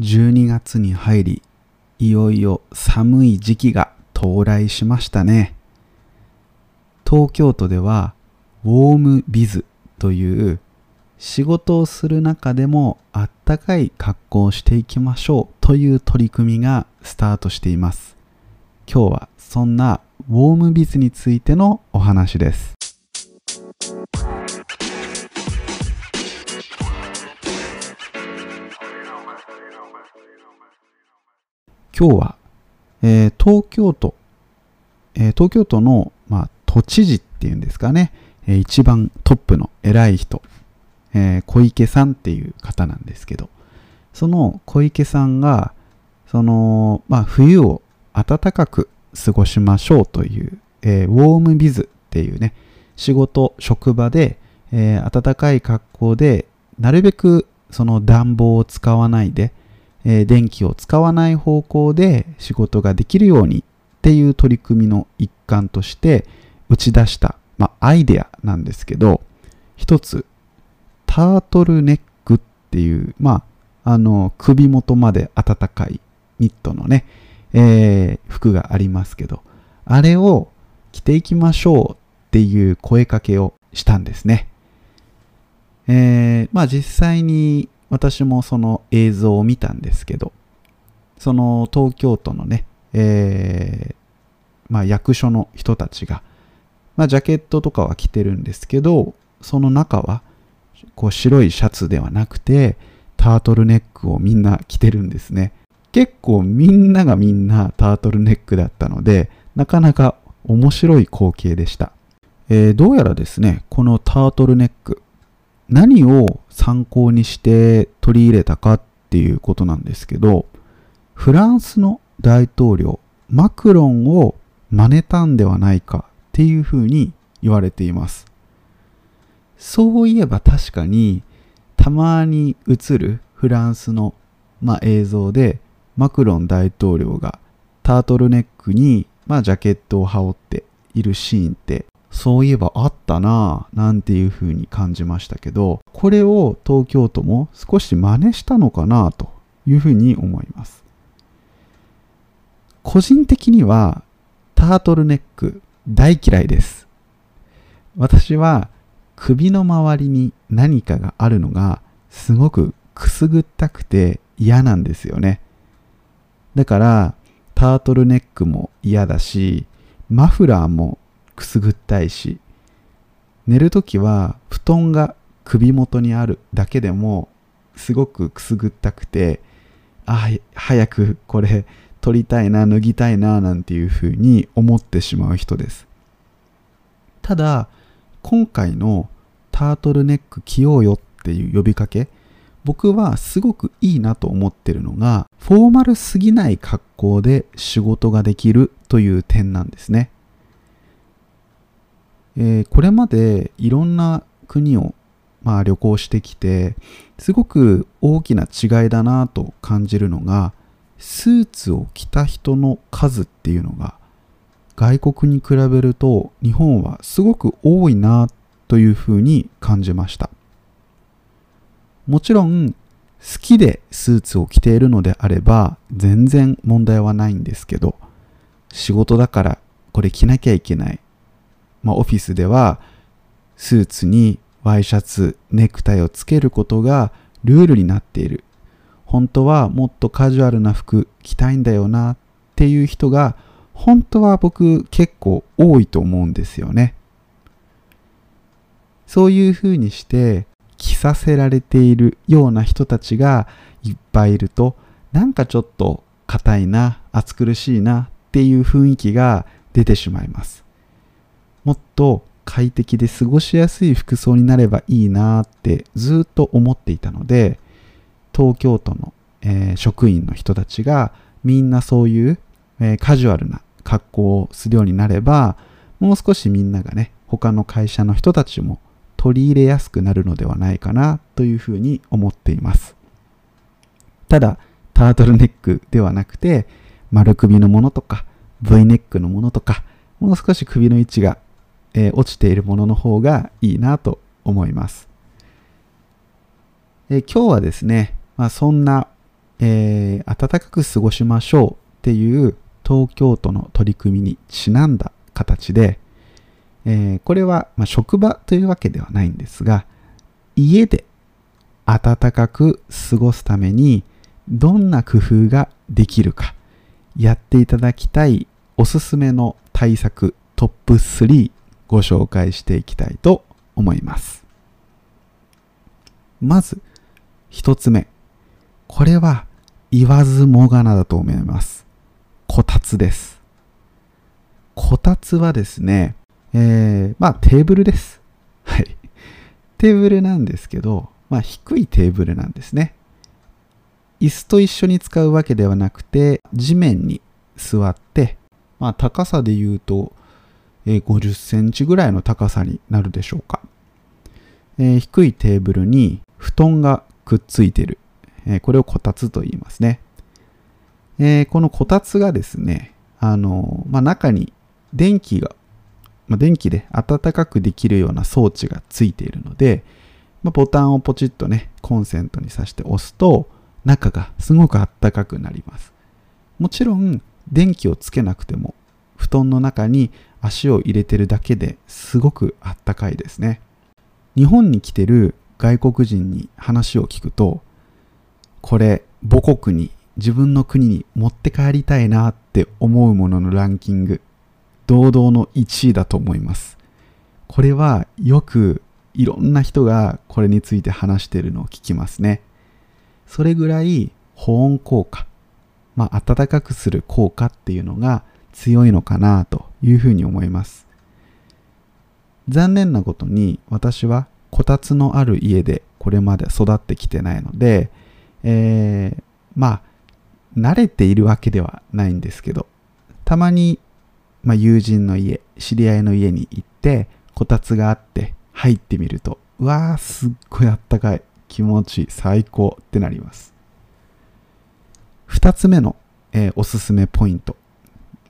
12月に入り、いよいよ寒い時期が到来しましたね。東京都では、ウォームビズという仕事をする中でもあったかい格好をしていきましょうという取り組みがスタートしています。今日はそんなウォームビズについてのお話です。今日は、えー、東京都、えー、東京都の、まあ、都知事っていうんですかね、えー、一番トップの偉い人、え小池さんっていう方なんですけど、その小池さんが、その、まあ、冬を暖かく過ごしましょうという、えウォームビズっていうね、仕事、職場で、え暖かい格好で、なるべくその暖房を使わないで、えー、電気を使わない方向で仕事ができるようにっていう取り組みの一環として打ち出した、まあ、アイデアなんですけど、一つ、タートルネックっていう、まあ、あの、首元まで暖かいニットのね、えー、服がありますけど、あれを着ていきましょうっていう声かけをしたんですね。えー、まあ実際に私もその映像を見たんですけど、その東京都のね、えー、まあ役所の人たちが、まあジャケットとかは着てるんですけど、その中は、こう白いシャツではなくて、タートルネックをみんな着てるんですね。結構みんながみんなタートルネックだったので、なかなか面白い光景でした。えー、どうやらですね、このタートルネック、何を参考にして取り入れたかっていうことなんですけど、フランスの大統領、マクロンを真似たんではないかっていうふうに言われています。そういえば確かにたまに映るフランスの、まあ、映像でマクロン大統領がタートルネックに、まあ、ジャケットを羽織っているシーンってそういえばあったなぁなんていう風に感じましたけど、これを東京都も少し真似したのかなという風に思います。個人的にはタートルネック大嫌いです。私は首の周りに何かがあるのがすごくくすぐったくて嫌なんですよね。だからタートルネックも嫌だし、マフラーもくすぐったいし寝るときは布団が首元にあるだけでもすごくくすぐったくてあ早くこれ取りたいな脱ぎたいななんていうふうに思ってしまう人です。ただ今回のタートルネック着ようよっていう呼びかけ僕はすごくいいなと思ってるのがフォーマルすぎない格好で仕事ができるという点なんですね。えー、これまでいろんな国を、まあ、旅行してきてすごく大きな違いだなと感じるのがスーツを着た人の数っていうのが外国に比べると日本はすごく多いなというふうに感じました。もちろん好きでスーツを着ているのであれば全然問題はないんですけど仕事だからこれ着なきゃいけない。まあ、オフィスではスーツにワイシャツ、ネクタイをつけることがルールになっている。本当はもっとカジュアルな服着たいんだよなっていう人が本当は僕結構多いと思うんですよね。そういうふうにして着させられているような人たちがいっぱいいるとなんかちょっと硬いな、暑苦しいなっていう雰囲気が出てしまいます。もっと快適で過ごしやすい服装になればいいなってずっと思っていたので東京都の、えー、職員の人たちがみんなそういう、えー、カジュアルな格好をするようになればもう少しみんながね他の会社の人たちも取り入れやすくなるのではないかなというふうに思っています。ただタートルネックではなくて丸首のものとか V ネックのものとかもう少し首の位置がえー、落ちているものの方がいいなと思います。えー、今日はですね、まあ、そんな、えー、暖かく過ごしましょうっていう東京都の取り組みにちなんだ形で、えー、これは、まあ、職場というわけではないんですが、家で暖かく過ごすためにどんな工夫ができるかやっていただきたいおすすめの対策トップ3ご紹介していきたいと思います。まず一つ目。これは言わずもがなだと思います。こたつです。こたつはですね、えー、まあテーブルです。はい。テーブルなんですけど、まあ低いテーブルなんですね。椅子と一緒に使うわけではなくて、地面に座って、まあ高さで言うと、50センチぐらいの高さになるでしょうか。えー、低いテーブルに布団がくっついている。えー、これをこたつと言いますね。えこのこたつがですね、あのまあ、中に電気がまあ、電気で暖かくできるような装置がついているので、まあ、ボタンをポチッとね、コンセントに挿して押すと、中がすごく暖かくなります。もちろん、電気をつけなくても、布団の中に足を入れてるだけですごくあったかいですね。日本に来てる外国人に話を聞くと、これ母国に自分の国に持って帰りたいなって思うもののランキング堂々の1位だと思います。これはよくいろんな人がこれについて話してるのを聞きますね。それぐらい保温効果、まあ暖かくする効果っていうのが強いのかなというふうに思います。残念なことに私はこたつのある家でこれまで育ってきてないので、えー、まあ慣れているわけではないんですけどたまにまあ、友人の家、知り合いの家に行って、こたつがあって入ってみると、うわー、すっごいあったかい。気持ちいい。最高ってなります。二つ目の、えー、おすすめポイント。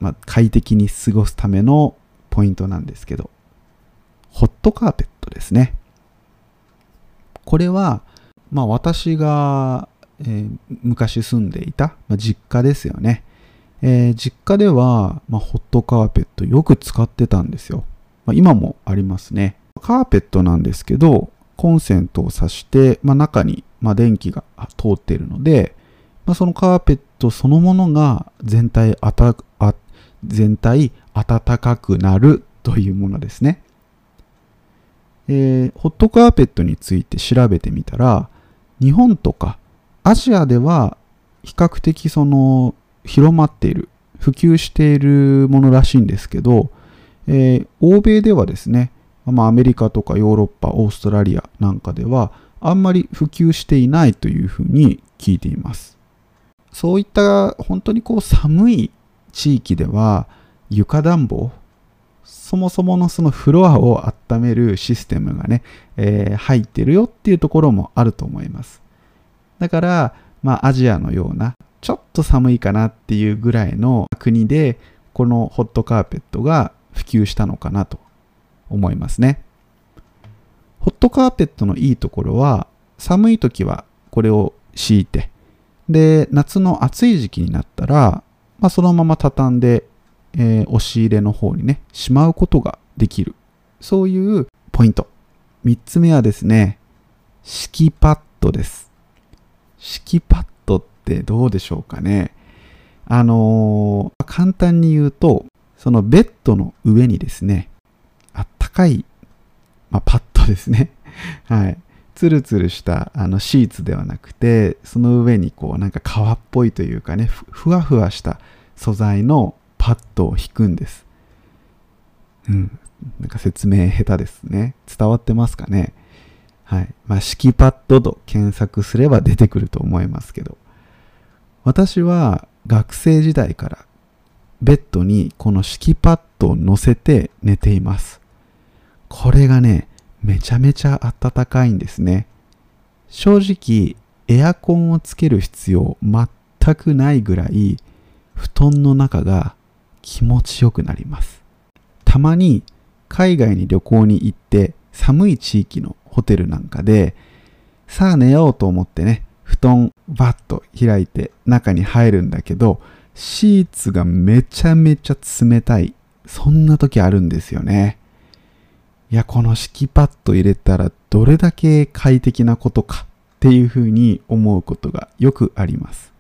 まあ、快適に過ごすためのポイントなんですけど、ホットカーペットですね。これは、まあ私が、えー、昔住んでいた、まあ、実家ですよね。えー、実家では、まあ、ホットカーペットよく使ってたんですよ。まあ、今もありますね。カーペットなんですけど、コンセントを挿して、まあ、中に、まあ電気が通っているので、まあそのカーペットそのものが全体あたあ全体暖かくなるというものですね。えー、ホットカーペットについて調べてみたら、日本とかアジアでは比較的その広まっている、普及しているものらしいんですけど、えー、欧米ではですね、まあ、アメリカとかヨーロッパ、オーストラリアなんかでは、あんまり普及していないというふうに聞いています。そういった本当にこう寒い地域では、床暖房、そもそものそのフロアを温めるシステムがね、えー、入ってるよっていうところもあると思います。だから、まあアジアのようなちょっと寒いかなっていうぐらいの国でこのホットカーペットが普及したのかなと思いますね。ホットカーペットのいいところは寒い時はこれを敷いてで夏の暑い時期になったら、まあ、そのまま畳んで、えー、押し入れの方にねしまうことができるそういうポイント3つ目はですね敷きパッドです敷きパッドってどうでしょうかね。あのー、簡単に言うと、そのベッドの上にですね、あったかい、まあ、パッドですね。はい。ツルツルしたあのシーツではなくて、その上にこうなんか革っぽいというかね、ふわふわした素材のパッドを引くんです。うん。なんか説明下手ですね。伝わってますかね？はい。まあ、敷きパッドと検索すれば出てくると思いますけど。私は学生時代からベッドにこの敷きパッドを乗せて寝ています。これがね、めちゃめちゃ暖かいんですね。正直、エアコンをつける必要全くないぐらい、布団の中が気持ちよくなります。たまに海外に旅行に行って寒い地域のホテルなんかで、さあ寝ようと思ってね、布団バッと開いて中に入るんだけど、シーツがめちゃめちゃ冷たい。そんな時あるんですよね。いや、この敷きパッド入れたらどれだけ快適なことかっていうふうに思うことがよくあります。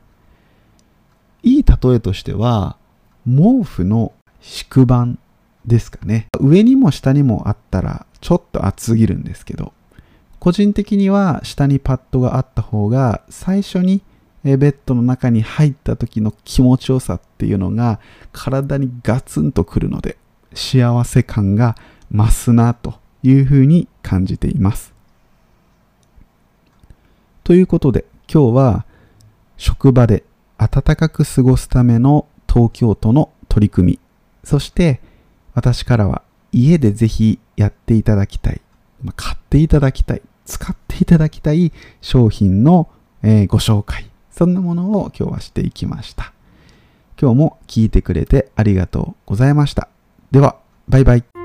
いい例えとしては、毛布の敷板ですかね。上にも下にもあったらちょっと厚すぎるんですけど、個人的には下にパッドがあった方が最初にベッドの中に入った時の気持ちよさっていうのが体にガツンとくるので幸せ感が増すなというふうに感じています。ということで今日は職場で暖かく過ごすための東京都の取り組みそして私からは家でぜひやっていただきたい買っていただきたい使っていただきたい商品の、え、ご紹介そんなものを今日はしていきました。今日も聞いてくれてありがとうございました。ではバイバイ。